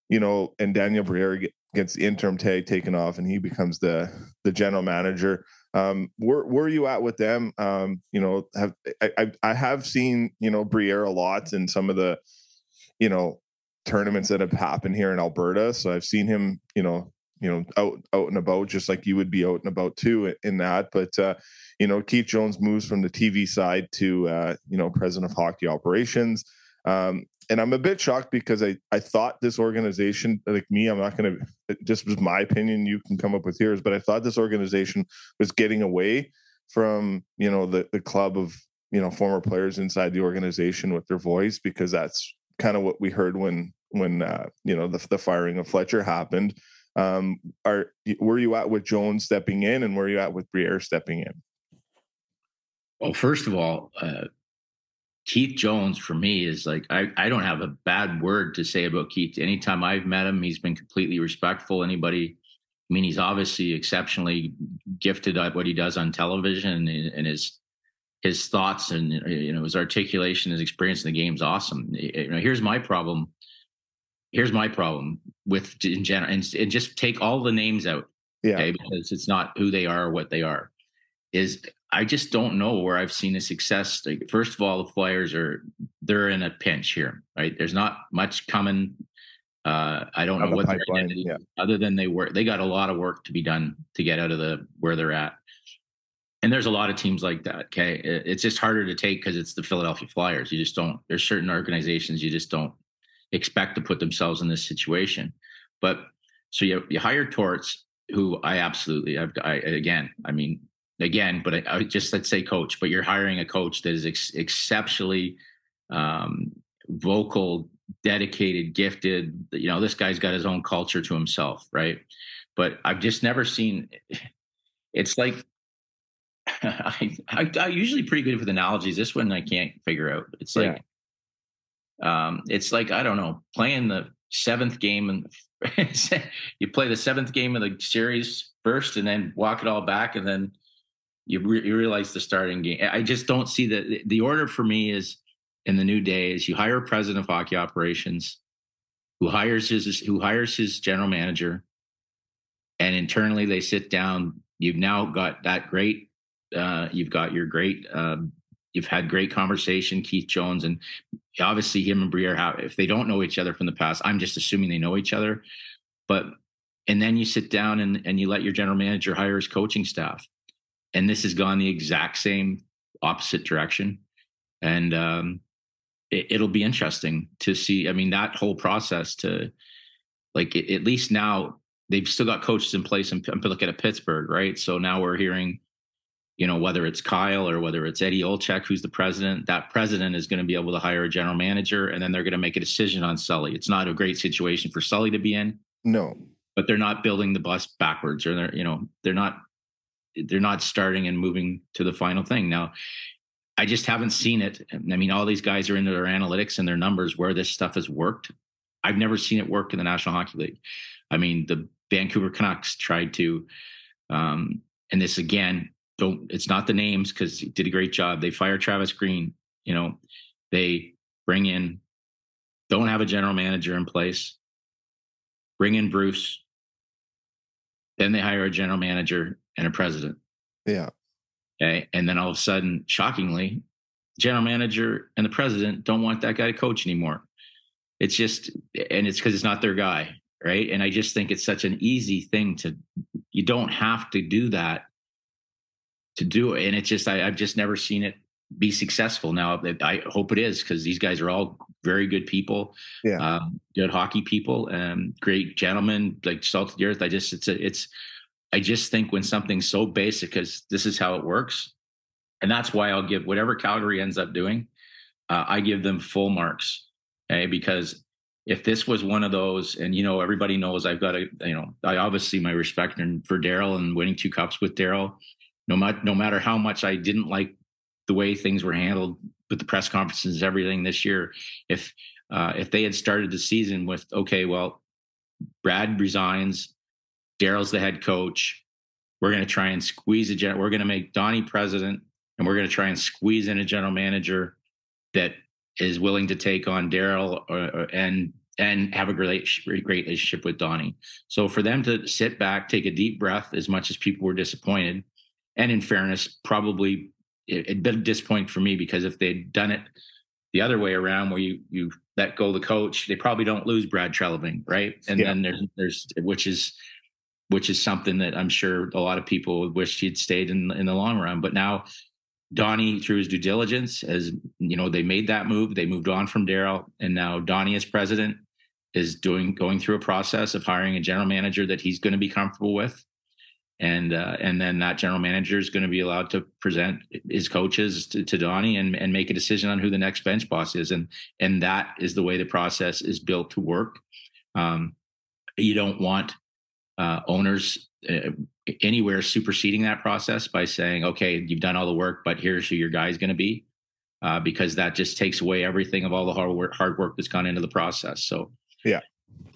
[SPEAKER 1] you know, and Daniel Briere gets the interim tag taken off, and he becomes the the general manager. Um, where where are you at with them? Um, you know, have I, I have seen you know Briere a lot in some of the you know tournaments that have happened here in Alberta. So I've seen him, you know, you know, out out and about, just like you would be out and about too in that. But uh, you know, Keith Jones moves from the TV side to uh, you know president of hockey operations. Um, and I'm a bit shocked because I, I thought this organization, like me, I'm not going to, this was my opinion. You can come up with yours, but I thought this organization was getting away from, you know, the, the club of, you know, former players inside the organization with their voice, because that's kind of what we heard when, when, uh, you know, the, the firing of Fletcher happened. Um, are, where you at with Jones stepping in and where you at with Briere stepping in?
[SPEAKER 2] Well, first of all, uh, Keith Jones for me is like I, I don't have a bad word to say about Keith. Anytime I've met him, he's been completely respectful. Anybody, I mean, he's obviously exceptionally gifted at what he does on television and, and his his thoughts and you know his articulation, his experience in the game is awesome. You know, here's my problem. Here's my problem with in general, and, and just take all the names out,
[SPEAKER 1] Yeah.
[SPEAKER 2] okay, because it's not who they are or what they are. Is I just don't know where I've seen a success. Like, first of all, the Flyers are they're in a pinch here, right? There's not much coming. Uh, I don't
[SPEAKER 1] On
[SPEAKER 2] know what their
[SPEAKER 1] pipeline,
[SPEAKER 2] identity,
[SPEAKER 1] yeah.
[SPEAKER 2] other than they work. They got a lot of work to be done to get out of the where they're at. And there's a lot of teams like that. Okay, it's just harder to take because it's the Philadelphia Flyers. You just don't. There's certain organizations you just don't expect to put themselves in this situation. But so you you hire Torts, who I absolutely, I've, I again, I mean, again, but I, I just let's say coach, but you're hiring a coach that is ex- exceptionally um, vocal, dedicated, gifted. You know, this guy's got his own culture to himself, right? But I've just never seen. It's like I, I, I usually pretty good with analogies. This one I can't figure out. It's like, um, it's like I don't know, playing the seventh game and you play the seventh game of the series first, and then walk it all back, and then you, re- you realize the starting game. I just don't see that the order for me is in the new day is you hire a president of hockey operations who hires his who hires his general manager, and internally they sit down. You've now got that great. Uh, you've got your great. Um, you've had great conversation, Keith Jones, and obviously him and Briere have. If they don't know each other from the past, I'm just assuming they know each other. But and then you sit down and and you let your general manager hire his coaching staff, and this has gone the exact same opposite direction, and um, it, it'll be interesting to see. I mean, that whole process to like it, at least now they've still got coaches in place and look at Pittsburgh, right? So now we're hearing, you know, whether it's Kyle or whether it's Eddie Olczyk, who's the president, that president is going to be able to hire a general manager and then they're going to make a decision on Sully. It's not a great situation for Sully to be in,
[SPEAKER 1] No.
[SPEAKER 2] but they're not building the bus backwards or they're, you know, they're not, they're not starting and moving to the final thing. Now, I just haven't seen it. I mean, all these guys are into their analytics and their numbers where this stuff has worked. I've never seen it work in the National Hockey League. I mean, the Vancouver Canucks tried to, um, and this again, don't. It's not the names because he did a great job. They fire Travis Green. You know, they bring in, don't have a general manager in place. Bring in Bruce. Then they hire a general manager and a president.
[SPEAKER 1] Yeah.
[SPEAKER 2] Okay. And then all of a sudden, shockingly, general manager and the president don't want that guy to coach anymore. It's just, and it's because it's not their guy. Right. And I just think it's such an easy thing to, you don't have to do that to do it. And it's just, I, I've just never seen it be successful. Now, I hope it is because these guys are all very good people,
[SPEAKER 1] Yeah.
[SPEAKER 2] um, good hockey people, and great gentlemen, like salt of the earth. I just, it's a, it's, I just think when something's so basic as this is how it works, and that's why I'll give whatever Calgary ends up doing, uh, I give them full marks. Okay, because if this was one of those, and you know everybody knows I've got a, you know, I obviously my respect and for Darryl and winning two cups with Darryl, no matter no matter how much I didn't like the way things were handled with the press conferences, everything this year, if uh, if they had started the season with okay, well, Brad resigns, Darryl's the head coach. We're going to try and squeeze a gen. We're going to make Donnie president, and we're going to try and squeeze in a general manager that is willing to take on Daryl uh, uh, and and have a great great relationship with Donnie. So for them to sit back, take a deep breath, as much as people were disappointed, and in fairness, probably it, it'd been disappointing for me because if they'd done it the other way around, where you you let go the coach, they probably don't lose Brad Treliving, right? And
[SPEAKER 1] Yeah.
[SPEAKER 2] then there's there's which is which is something that I'm sure a lot of people would wish he'd stayed in in the long run. But now Donnie, through his due diligence, as you know, they made that move. They moved on from Darryl, and now Donnie, as president, is doing going through a process of hiring a general manager that he's going to be comfortable with, and uh, and then that general manager is going to be allowed to present his coaches to, to Donnie and and make a decision on who the next bench boss is, and and that is the way the process is built to work. Um, you don't want uh, owners uh, anywhere superseding that process by saying, okay, you've done all the work, but here's who your guy is going to be, uh, because that just takes away everything of all the hard work, hard work that's gone into the process. So,
[SPEAKER 1] Yeah.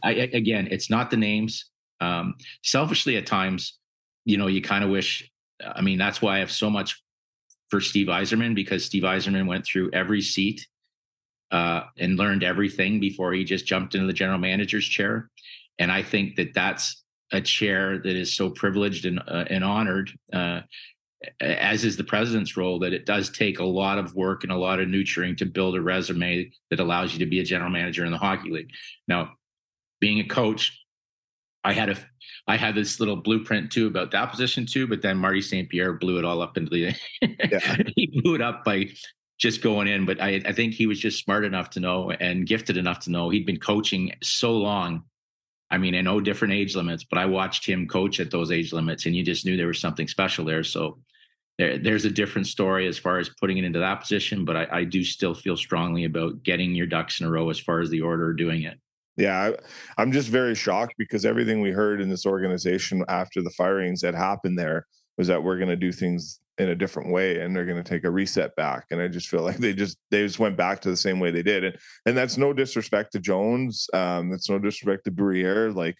[SPEAKER 2] I, again, it's not the names. Um, selfishly, at times, you know, you kind of wish. I mean, that's why I have so much for Steve Yzerman because Steve Yzerman went through every seat uh, and learned everything before he just jumped into the general manager's chair. And I think that that's a chair that is so privileged and, uh, and honored, uh, as is the president's role, that it does take a lot of work and a lot of nurturing to build a resume that allows you to be a general manager in the hockey league. Now, being a coach, I had a I had this little blueprint too about that position too, but then Marty St. Pierre blew it all up into the yeah. he blew it up by just going in. But I, I think he was just smart enough to know and gifted enough to know he'd been coaching so long. I mean, I know different age limits, but I watched him coach at those age limits, and you just knew there was something special there. So there, there's a different story as far as putting it into that position, but I, I do still feel strongly about getting your ducks in a row as far as the order of doing it.
[SPEAKER 1] Yeah, I, am just very shocked because everything we heard in this organization after the firings that happened there was that we're going to do things in a different way and they're going to take a reset back. And I just feel like they just they just went back to the same way they did. And and that's no disrespect to Jones. Um, that's no disrespect to Briere. Like,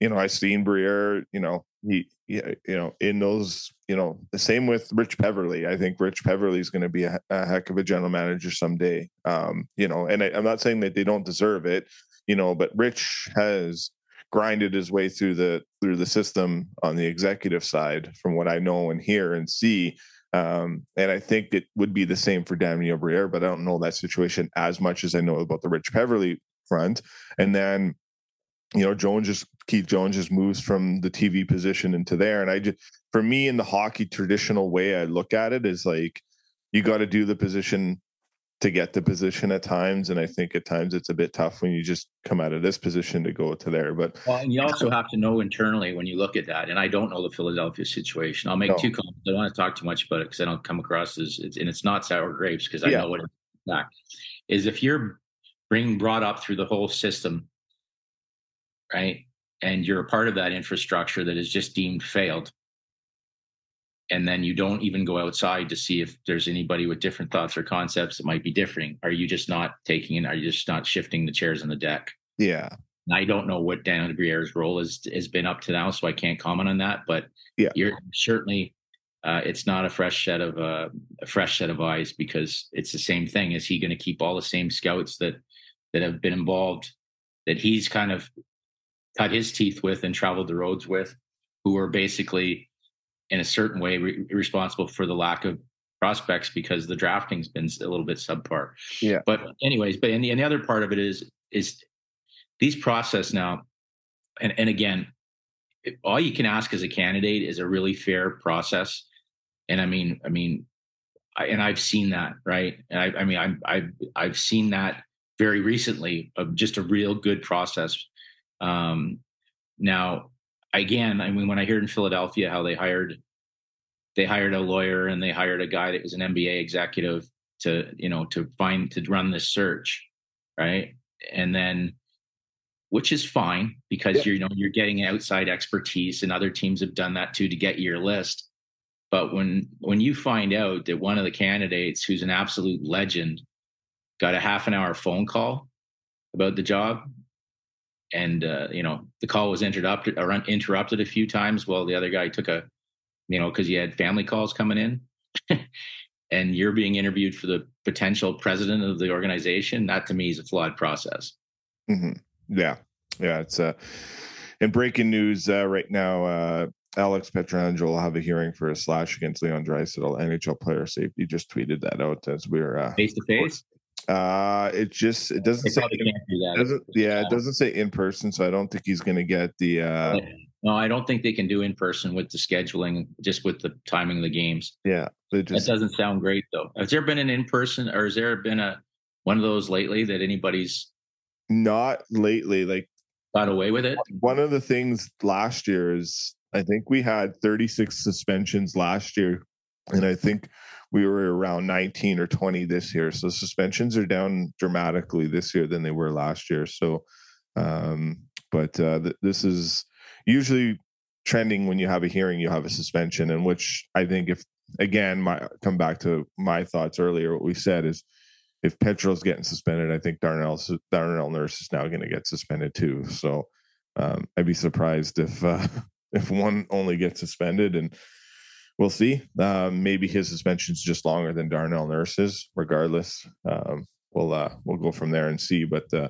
[SPEAKER 1] you know, I seen Briere. You know, he, he you know in those you know the same with Rich Peverley. I think Rich Peverley is going to be a, a, heck of a general manager someday. Um, you know, and I, I'm not saying that they don't deserve it you know, but Rich has grinded his way through the through the system on the executive side, from what I know and hear and see. Um, and I think it would be the same for Daniel Briere, but I don't know that situation as much as I know about the Rich Peverley front. And then, you know, Jones just Keith Jones just moves from the TV position into there. And I just, for me, in the hockey traditional way, I look at it is like you got to do the position to get the position at times. And I think at times it's a bit tough when you just come out of this position to go to there. But
[SPEAKER 2] well, and you also have to know internally when you look at that. And I don't know the Philadelphia situation. I'll make no. two comments. I don't want to talk too much about it because I don't come across as and it's not sour grapes because I yeah. know what it's not. Is if you're being brought up through the whole system, right? And you're a part of that infrastructure that is just deemed failed and then you don't even go outside to see if there's anybody with different thoughts or concepts that might be differing. Are you just not taking it? Are you just not shifting the chairs on the deck?
[SPEAKER 1] Yeah.
[SPEAKER 2] I don't know what dan Briere's role is, has been up to now so i can't comment on that but
[SPEAKER 1] yeah.
[SPEAKER 2] you're certainly uh, it's not a fresh set of uh, a fresh set of eyes because it's the same thing. Is he going to keep all the same scouts that that have been involved that he's kind of cut his teeth with and traveled the roads with who are basically in a certain way re- responsible for the lack of prospects because the drafting's been a little bit subpar.
[SPEAKER 1] Yeah.
[SPEAKER 2] But anyways, but and the, and the other part of it is is these process now, and and again, all you can ask as a candidate is a really fair process. And I mean, I mean, I, and I've seen that, right? And I, I mean, I'm, I've I've seen that very recently of just a real good process. Um, now, again, I mean, when I heard in Philadelphia how they hired they hired a lawyer and they hired a guy that was an MBA executive to, you know, to find to run this search, right? And then which is fine because yeah. you're you know you're getting outside expertise and other teams have done that too to get your list. But when when you find out that one of the candidates who's an absolute legend got a half an hour phone call about the job and uh, you know the call was interrupted or interrupted a few times while the other guy took a you know because he had family calls coming in and you're being interviewed for the potential president of the organization that to me is a flawed process
[SPEAKER 1] mm-hmm. yeah yeah it's uh in breaking news uh, right now uh Alex Pietrangelo will have a hearing for a slash against Leon Draisaitl. NHL player safety just tweeted that out as we're uh,
[SPEAKER 2] face to face.
[SPEAKER 1] Uh, it just it doesn't say do doesn't yeah, it doesn't say in person, so I don't think he's going to get the. uh
[SPEAKER 2] No, I don't think they can do in person with the scheduling, just with the timing of the games.
[SPEAKER 1] Yeah,
[SPEAKER 2] just, that doesn't sound great though. Has there been an in person, or has there been a one of those lately that anybody's
[SPEAKER 1] not lately like
[SPEAKER 2] got away with it?
[SPEAKER 1] One of the things last year is I think we had 36 suspensions last year, and I think we were around 19 or 20 this year. So suspensions are down dramatically this year than they were last year. So, um, but uh, th- this is usually trending when you have a hearing, you have a suspension, and which I think if again, my come back to my thoughts earlier, what we said is if Petro's getting suspended, I think Darnell Darnell Nurse is now going to get suspended too. So um, I'd be surprised if uh, if one only gets suspended and we'll see. Um, maybe his suspension's just longer than Darnell Nurse's. Regardless, um, we'll uh, we'll go from there and see. But uh,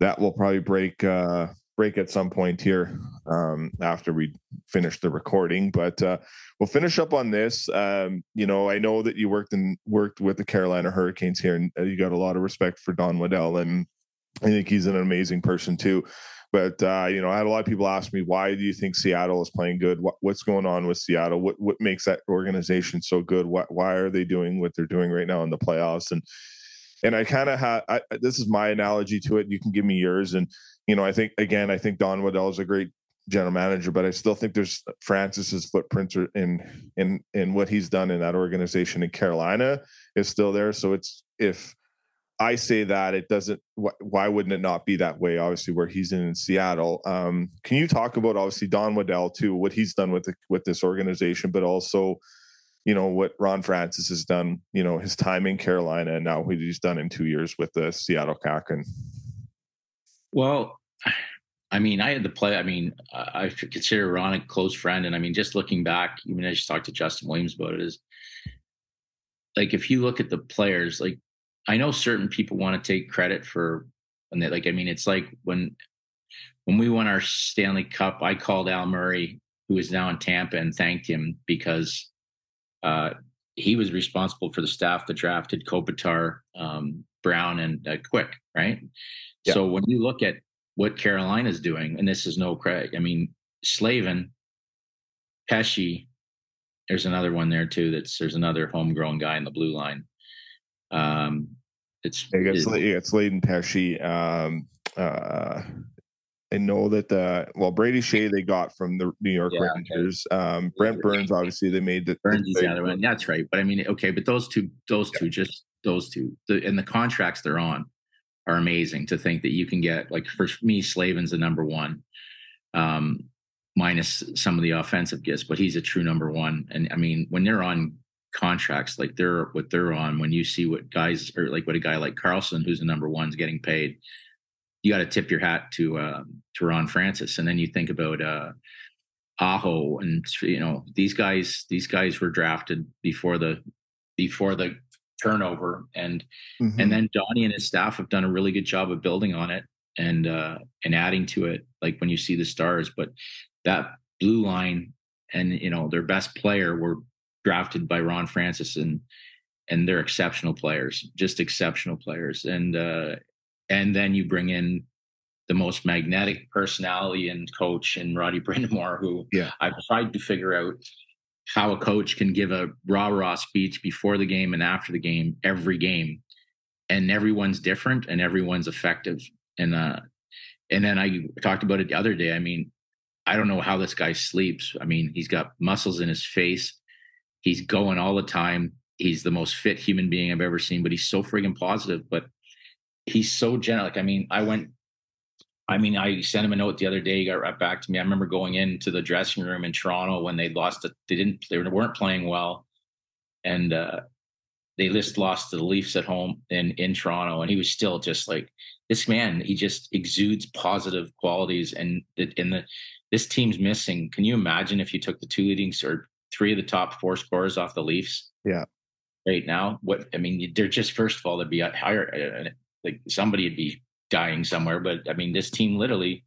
[SPEAKER 1] that will probably break uh, break at some point here um, after we finish the recording. But uh, we'll finish up on this. Um, you know, I know that you worked and worked with the Carolina Hurricanes here, and uh, you got a lot of respect for Don Waddell, and I think he's an amazing person too. But uh, you know, I had a lot of people ask me, why do you think Seattle is playing good? What, what's going on with Seattle? What what makes that organization so good? Why, why are they doing what they're doing right now in the playoffs? And and I kind of have this is my analogy to it. You can give me yours, and you know, I think again, I think Don Waddell is a great general manager, but I still think there's Francis's footprints in in in what he's done in that organization in Carolina is still there. So it's if I say that it doesn't. Why wouldn't it not be that way? Obviously, where he's in, in Seattle. Um, can you talk about obviously Don Waddell too, what he's done with the, with this organization, but also, you know, what Ron Francis has done. You know, his time in Carolina and now what he's done in two years with the Seattle Kraken.
[SPEAKER 2] Well, I mean, I had to play. I mean, I consider Ron a close friend, and I mean, just looking back, even I just talked to Justin Williams about it. Is like if you look at the players, like I know certain people want to take credit for, and they like. I mean, it's like when when we won our Stanley Cup, I called Al Murray, who is now in Tampa, and thanked him because uh, he was responsible for the staff that drafted Kopitar, um, Brown, and uh, Quick, right? Yeah. So when you look at what Carolina's doing, and this is no credit. I mean, Slavin, Pesce, there's another one there too. That's there's another homegrown guy in the blue line. Um, it's
[SPEAKER 1] yeah, it's, it's Slavin Pesce. Um, uh, I know that the well Brady Skjei they got from the New York yeah, Rangers. Okay. Um, Brent Burns obviously they made the
[SPEAKER 2] Burns is the other one. That's right. But I mean, okay, but those two, those yeah. two, just those two, the, and the contracts they're on are amazing. To think that you can get like for me, Slavin's the number one, um, minus some of the offensive gifts, but he's a true number one. And I mean, when they're on contracts like they're what they're on, when you see what guys or like what a guy like carlson who's the number one, is getting paid, you got to tip your hat to uh, to Ron Francis. And then you think about uh, Aho, and you know these guys. These guys were drafted before the before the turnover and mm-hmm. and then Donnie and his staff have done a really good job of building on it and uh and adding to it like when you see the stars but that blue line and you know their best player were drafted by Ron Francis and and they're exceptional players just exceptional players. And uh and then you bring in the most magnetic personality and coach and Roddy Brind'Amour who
[SPEAKER 1] yeah.
[SPEAKER 2] I've tried to figure out how a coach can give a rah rah speech before the game and after the game every game. And everyone's different and everyone's effective. And uh and then i talked about it the other day. I mean i don't know how this guy sleeps. I mean he's got muscles in his face he's going all the time he's the most fit human being i've ever seen but he's so friggin' positive but he's so gentle like i mean i went I mean, I sent him a note the other day. He got right back to me. I remember going into the dressing room in Toronto when they lost it. They didn't. They weren't playing well, and uh, they just lost to the Leafs at home in in Toronto. And he was still just like this man. He just exudes positive qualities. And in the this team's missing. Can you imagine if you took the two leading or three of the top four scorers off the Leafs?
[SPEAKER 1] Yeah.
[SPEAKER 2] Right now, what I mean, they're just first of all, they'd be higher. Uh, like somebody would be dying somewhere. But I mean, this team literally,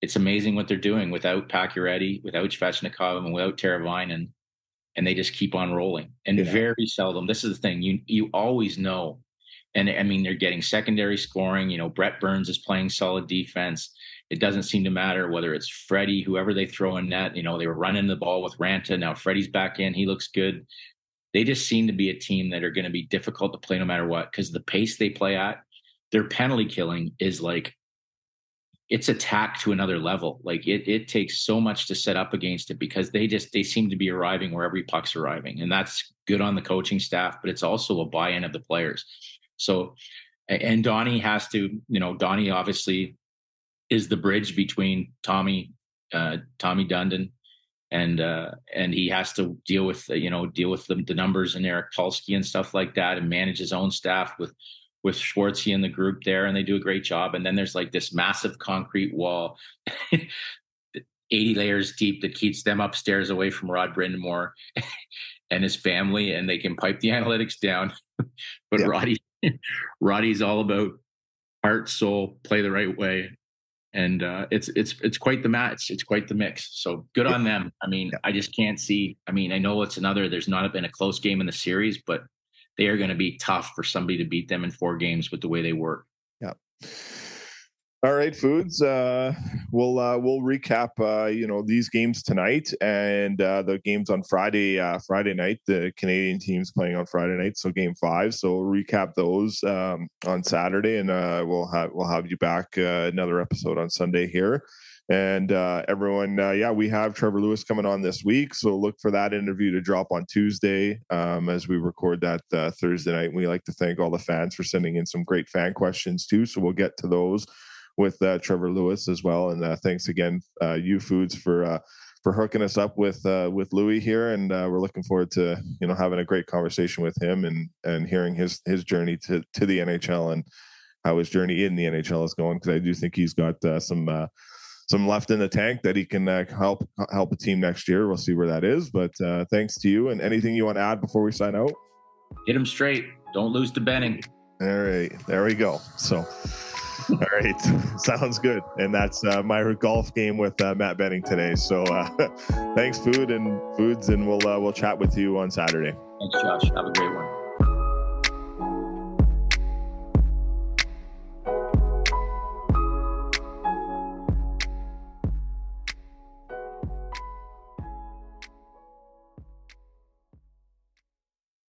[SPEAKER 2] it's amazing what they're doing without Pacioretty, without Svechnikov, and without Teravainen, and they just keep on rolling. And yeah. very seldom, this is the thing, you you always know. And I mean, they're getting secondary scoring. You know, Brent Burns is playing solid defense. It doesn't seem to matter whether it's Freddie, whoever they throw in net. You know, they were running the ball with Raanta. Now Freddie's back in. He looks good. They just seem to be a team that are going to be difficult to play no matter what because the pace they play at their penalty killing is like it's attack to another level. Like it it takes so much to set up against it because they just they seem to be arriving where every puck's arriving. And that's good on the coaching staff, but it's also a buy-in of the players. So and Donnie has to, you know, Donnie obviously is the bridge between Tommy uh, Tommy Dundon and uh, and he has to deal with you know deal with the, the numbers and Eric Tulsky and stuff like that and manage his own staff with with Schwartzy and the group there, and they do a great job. And then there's like this massive concrete wall. 80 layers deep that keeps them upstairs away from Rod Brind'Amour and his family, and they can pipe the analytics down. but yeah. Roddy, Roddy's all about heart, soul, play the right way, and uh, it's it's it's quite the match. It's quite the mix. So good on them. I mean. I just can't see. I mean, I know it's another. There's not been a close game in the series, but they are going to be tough for somebody to beat them in four games with the way they work.
[SPEAKER 1] Yeah. All right, foods. Uh, we'll uh, we'll recap. Uh, you know these games tonight and uh, the games on Friday. Uh, Friday night, the Canadian teams playing on Friday night. So game five. So we'll recap those um, on Saturday, and uh, we'll have we'll have you back another episode on Sunday here. And everyone, yeah, we have Trevor Lewis coming on this week, so look for that interview to drop on Tuesday um, as we record that Thursday night. We like to thank all the fans for sending in some great fan questions too, so we'll get to those with uh, Trevor Lewis as well. And uh, thanks again, uh, U Foods, for uh, for hooking us up with uh, with Lewis here, and uh, we're looking forward to you know having a great conversation with him and and hearing his his journey to to the NHL and how his journey in the NHL is going. Because I do think he's got some. some left in the tank that he can help help a team next year. We'll see where that is. But thanks to you. And anything you want to add before we sign out?
[SPEAKER 2] Hit him straight. Don't lose to Benning.
[SPEAKER 1] All right, there we go. So. All right, sounds good. And that's uh, my golf game with uh, Matt Benning today. So uh, thanks, food and foods, and we'll uh, we'll chat with you on Saturday.
[SPEAKER 2] Thanks, Josh. Have a great one.